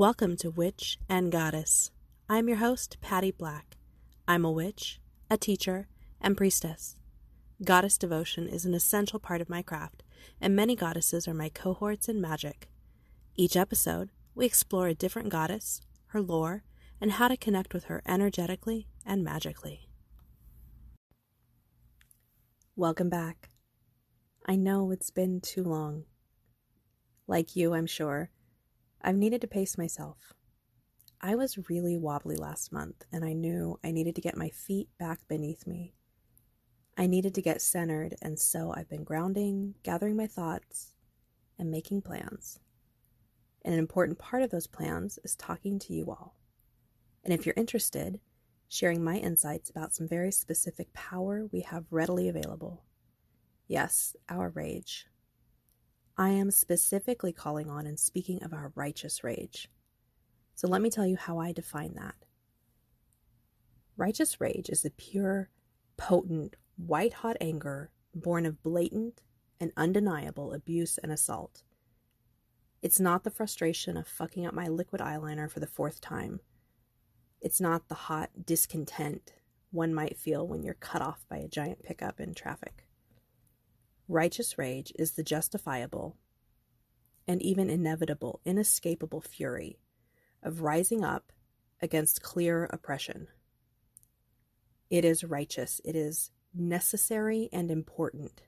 Welcome to Witch and Goddess. I'm your host, Patty Black. I'm a witch, a teacher, and priestess. Goddess devotion is an essential part of my craft, and many goddesses are my cohorts in magic. Each episode, we explore a different goddess, her lore, and how to connect with her energetically and magically. Welcome back. I know it's been too long. Like you, I'm sure, I've needed to pace myself. I was really wobbly last month, and I knew I needed to get my feet back beneath me. I needed to get centered, and so I've been grounding, gathering my thoughts, and making plans. And an important part of those plans is talking to you all. And if you're interested, sharing my insights about some very specific power we have readily available. Yes, our rage. I am specifically calling on and speaking of our righteous rage. So let me tell you how I define that. Righteous rage is the pure, potent, white hot anger born of blatant and undeniable abuse and assault. It's not the frustration of fucking up my liquid eyeliner for the fourth time. It's not the hot discontent one might feel when you're cut off by a giant pickup in traffic. Righteous rage is the justifiable and even inevitable, inescapable fury of rising up against clear oppression. It is righteous, it is necessary and important.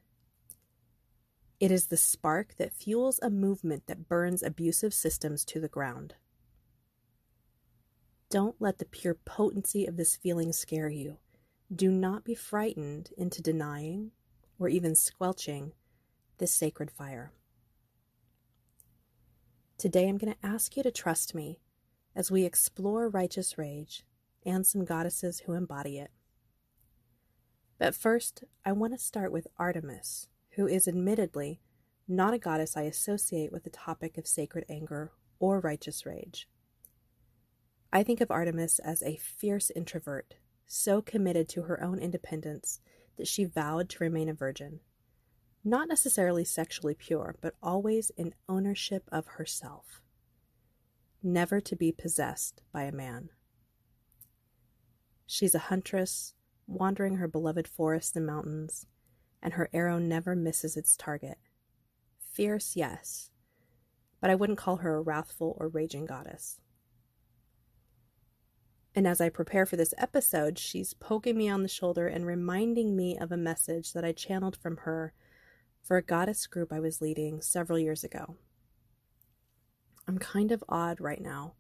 It is the spark that fuels a movement that burns abusive systems to the ground. Don't let the pure potency of this feeling scare you. Do not be frightened into denying or even squelching this sacred fire. Today I'm going to ask you to trust me as we explore righteous rage and some goddesses who embody it. But first, I want to start with Artemis, who is admittedly not a goddess I associate with the topic of sacred anger or righteous rage. I think of Artemis as a fierce introvert, so committed to her own independence that she vowed to remain a virgin. Not necessarily sexually pure, but always in ownership of herself. Never to be possessed by a man. She's a huntress, wandering her beloved forests and mountains, and her arrow never misses its target. Fierce, yes, but I wouldn't call her a wrathful or raging goddess. And as I prepare for this episode, she's poking me on the shoulder and reminding me of a message that I channeled from her for a goddess group I was leading several years ago. I'm kind of odd right now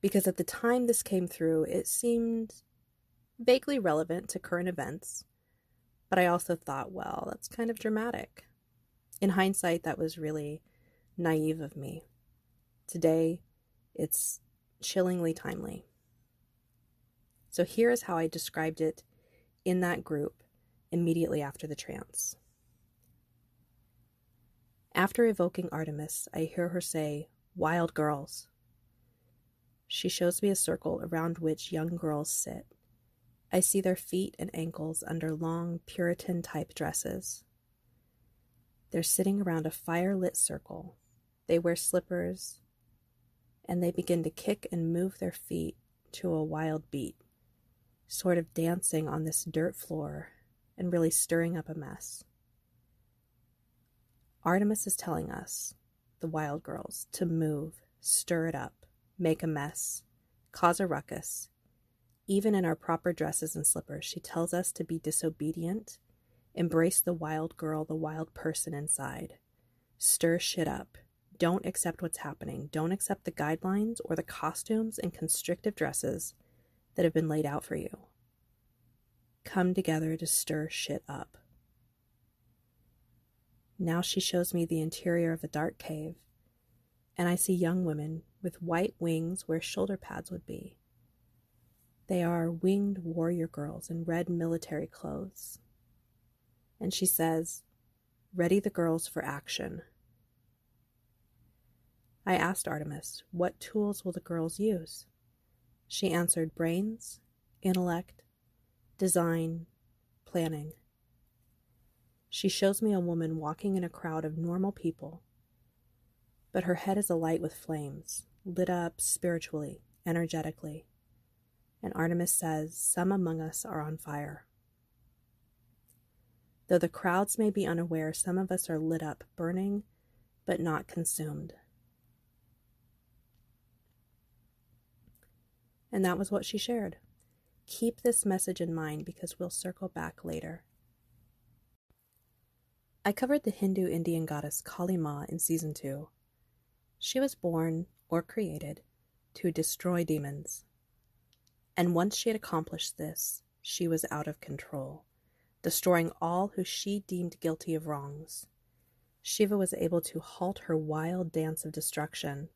because at the time this came through, it seemed vaguely relevant to current events, but I also thought, well, that's kind of dramatic. In hindsight, that was really naive of me. Today, it's chillingly timely. So here is how I described it in that group immediately after the trance. After evoking Artemis, I hear her say, Wild girls. She shows me a circle around which young girls sit. I see their feet and ankles under long Puritan type dresses. They're sitting around a fire lit circle. They wear slippers and they begin to kick and move their feet to a wild beat sort of dancing on this dirt floor and really stirring up a mess. Artemis is telling us, the wild girls, to move, stir it up, make a mess, cause a ruckus. Even in our proper dresses and slippers, she tells us to be disobedient, embrace the wild girl, the wild person inside, stir shit up. Don't accept what's happening. Don't accept the guidelines or the costumes and constrictive dresses that have been laid out for you. Come together to stir shit up. Now she shows me the interior of a dark cave, and I see young women with white wings where shoulder pads would be. They are winged warrior girls in red military clothes. And she says, Ready the girls for action. I asked Artemis, What tools will the girls use? She answered brains, intellect, design, planning. She shows me a woman walking in a crowd of normal people, but her head is alight with flames, lit up spiritually, energetically. And Artemis says, Some among us are on fire. Though the crowds may be unaware, some of us are lit up, burning, but not consumed. And that was what she shared. Keep this message in mind because we'll circle back later. I covered the Hindu Indian goddess Kali Ma in season 2. She was born, or created, to destroy demons. And once she had accomplished this, she was out of control, destroying all who she deemed guilty of wrongs. Shiva was able to halt her wild dance of destruction,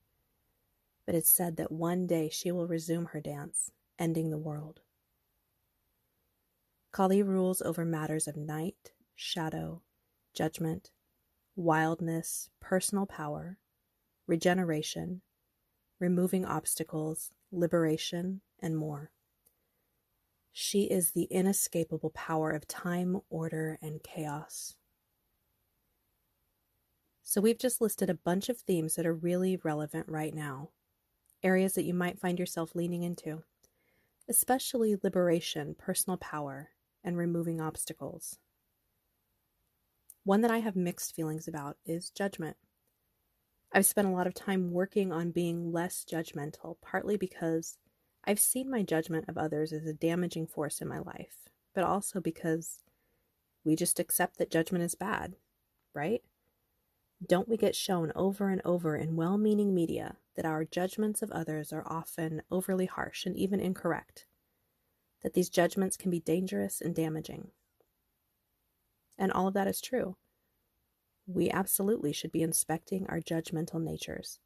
but it's said that one day she will resume her dance, ending the world. Kali rules over matters of night, shadow, judgment, wildness, personal power, regeneration, removing obstacles, liberation, and more. She is the inescapable power of time, order, and chaos. So, we've just listed a bunch of themes that are really relevant right now, areas that you might find yourself leaning into, especially liberation, personal power, and removing obstacles. One that I have mixed feelings about is judgment. I've spent a lot of time working on being less judgmental, partly because I've seen my judgment of others as a damaging force in my life, but also because we just accept that judgment is bad, right? Don't we get shown over and over in well meaning media that our judgments of others are often overly harsh and even incorrect? That these judgments can be dangerous and damaging? and all of that is true. We absolutely should be inspecting our judgmental natures.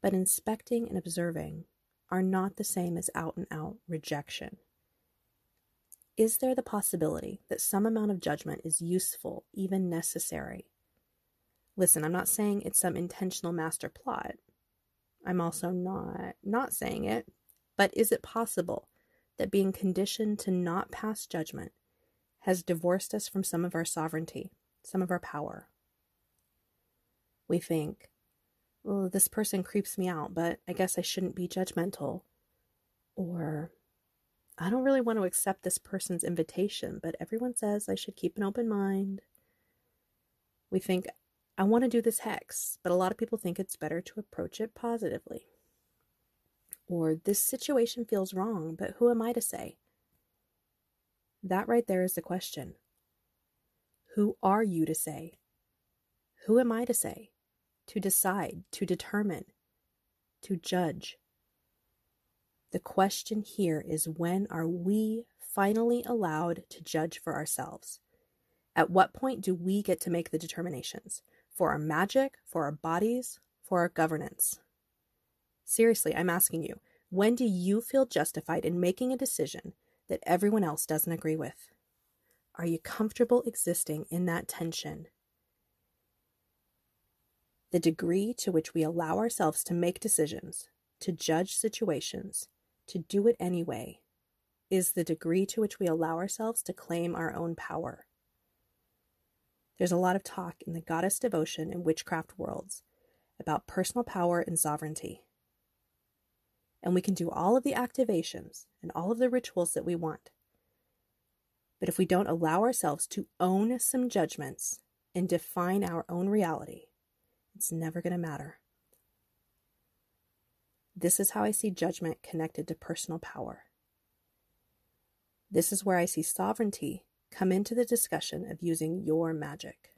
But inspecting and observing are not the same as out and out rejection. Is there the possibility that some amount of judgment is useful, even necessary? Listen, I'm not saying it's some intentional master plot. I'm also not not saying it, but is it possible that being conditioned to not pass judgment has divorced us from some of our sovereignty, some of our power. We think, well, this person creeps me out, but I guess I shouldn't be judgmental. Or, I don't really want to accept this person's invitation, but everyone says I should keep an open mind. We think, I want to do this hex, but a lot of people think it's better to approach it positively. Or, this situation feels wrong, but who am I to say? That right there is the question. Who are you to say? Who am I to say? To decide, to determine, to judge. The question here is when are we finally allowed to judge for ourselves? At what point do we get to make the determinations? For our magic, for our bodies, for our governance? Seriously, I'm asking you, when do you feel justified in making a decision that everyone else doesn't agree with? Are you comfortable existing in that tension? The degree to which we allow ourselves to make decisions, to judge situations, to do it anyway, is the degree to which we allow ourselves to claim our own power. There's a lot of talk in the goddess devotion and witchcraft worlds about personal power and sovereignty and we can do all of the activations and all of the rituals that we want. But if we don't allow ourselves to own some judgments and define our own reality, it's never going to matter. This is how I see judgment connected to personal power. This is where I see sovereignty come into the discussion of using your magic.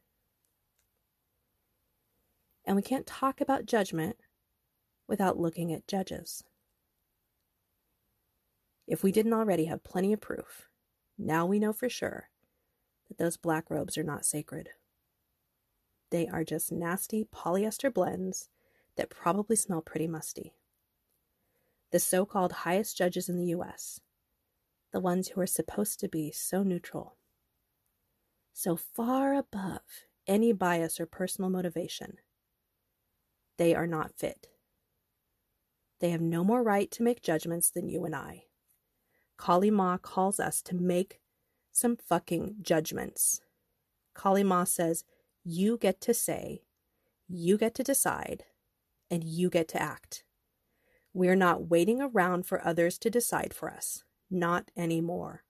And we can't talk about judgment without looking at judges. If we didn't already have plenty of proof, now we know for sure that those black robes are not sacred. They are just nasty polyester blends that probably smell pretty musty. The so called highest judges in the US, the ones who are supposed to be so neutral, so far above any bias or personal motivation, they are not fit. They have no more right to make judgments than you and I. Kali Ma calls us to make some fucking judgments. Kali Ma says, You get to say, you get to decide, and you get to act. We're not waiting around for others to decide for us. Not anymore.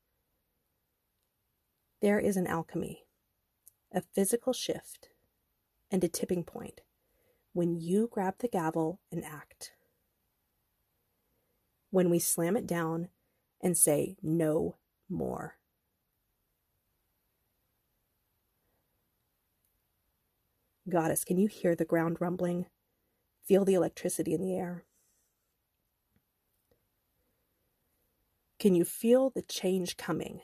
There is an alchemy, a physical shift, and a tipping point when you grab the gavel and act. When we slam it down and say no more. Goddess, can you hear the ground rumbling? Feel the electricity in the air? Can you feel the change coming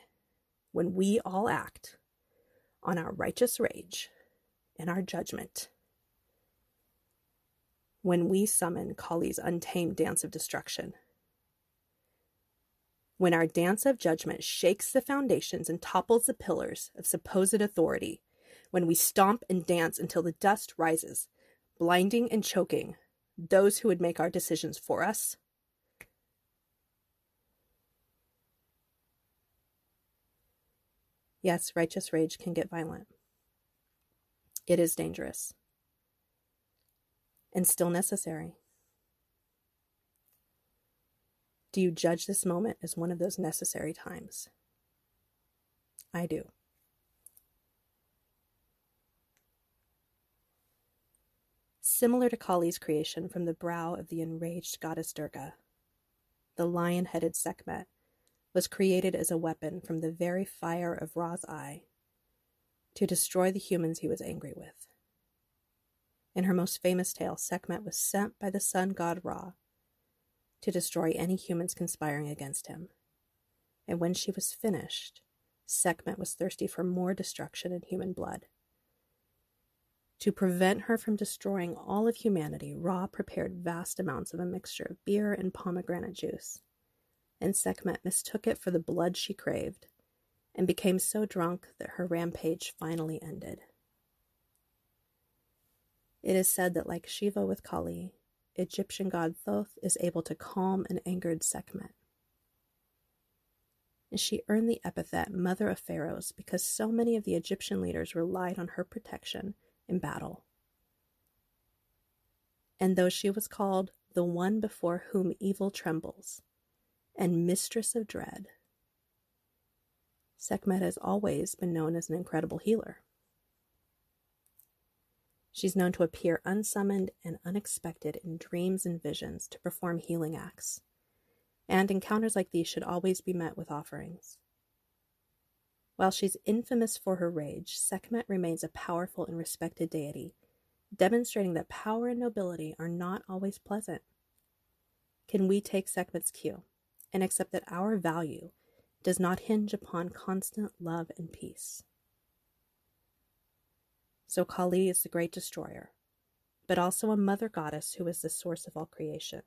when we all act on our righteous rage and our judgment? When we summon Kali's untamed dance of destruction? When our dance of judgment shakes the foundations and topples the pillars of supposed authority when we stomp and dance until the dust rises, blinding and choking those who would make our decisions for us? Yes, righteous rage can get violent. It is dangerous and still necessary. Do you judge this moment as one of those necessary times? I do. Similar to Kali's creation from the brow of the enraged goddess Durga, the lion headed Sekhmet was created as a weapon from the very fire of Ra's eye to destroy the humans he was angry with. In her most famous tale, Sekhmet was sent by the sun god Ra to destroy any humans conspiring against him. And when she was finished, Sekhmet was thirsty for more destruction and human blood. To prevent her from destroying all of humanity, Ra prepared vast amounts of a mixture of beer and pomegranate juice. And Sekhmet mistook it for the blood she craved and became so drunk that her rampage finally ended. It is said that, like Shiva with Kali, Egyptian god Thoth is able to calm an angered Sekhmet. And she earned the epithet Mother of Pharaohs because so many of the Egyptian leaders relied on her protection in battle. And though she was called the one before whom evil trembles and mistress of dread, Sekhmet has always been known as an incredible healer. She's known to appear unsummoned and unexpected in dreams and visions to perform healing acts, and encounters like these should always be met with offerings. While she's infamous for her rage, Sekhmet remains a powerful and respected deity, demonstrating that power and nobility are not always pleasant. Can we take Sekhmet's cue and accept that our value does not hinge upon constant love and peace? So Kali is the great destroyer, but also a mother goddess who is the source of all creation.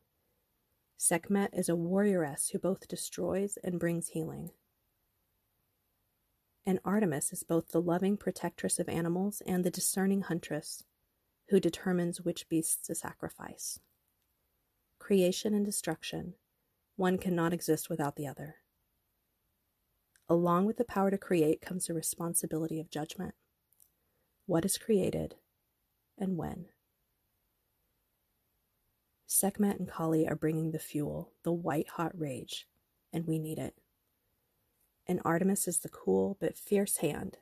Sekhmet is a warrioress who both destroys and brings healing and Artemis is both the loving protectress of animals and the discerning huntress who determines which beasts to sacrifice. Creation and destruction, one cannot exist without the other. Along with the power to create comes the responsibility of judgment. What is created and when? Sekhmet and Kali are bringing the fuel, the white hot rage, and we need it and Artemis is the cool but fierce hand,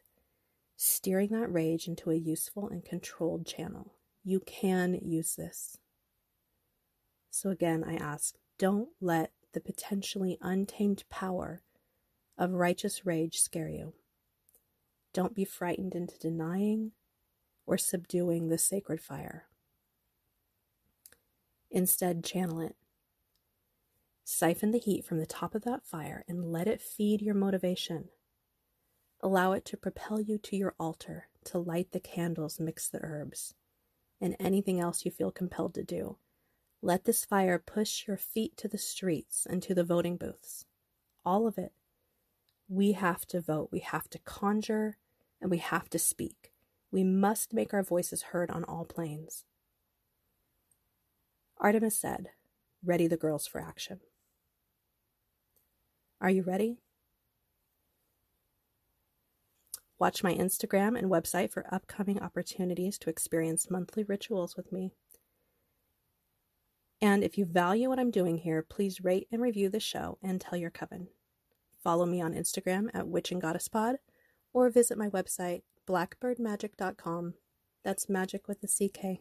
steering that rage into a useful and controlled channel. You can use this. So again, I ask don't let the potentially untamed power of righteous rage scare you. Don't be frightened into denying or subduing the sacred fire. Instead, channel it Siphon the heat from the top of that fire and let it feed your motivation. Allow it to propel you to your altar, to light the candles, mix the herbs, and anything else you feel compelled to do. Let this fire push your feet to the streets and to the voting booths. All of it. We have to vote, we have to conjure, and we have to speak. We must make our voices heard on all planes. Artemis said, Ready the girls for action. Are you ready? Watch my Instagram and website for upcoming opportunities to experience monthly rituals with me. And if you value what I'm doing here, please rate and review the show and tell your coven. Follow me on Instagram at Witch and Goddess Pod or visit my website blackbirdmagick.com. That's magic with a CK.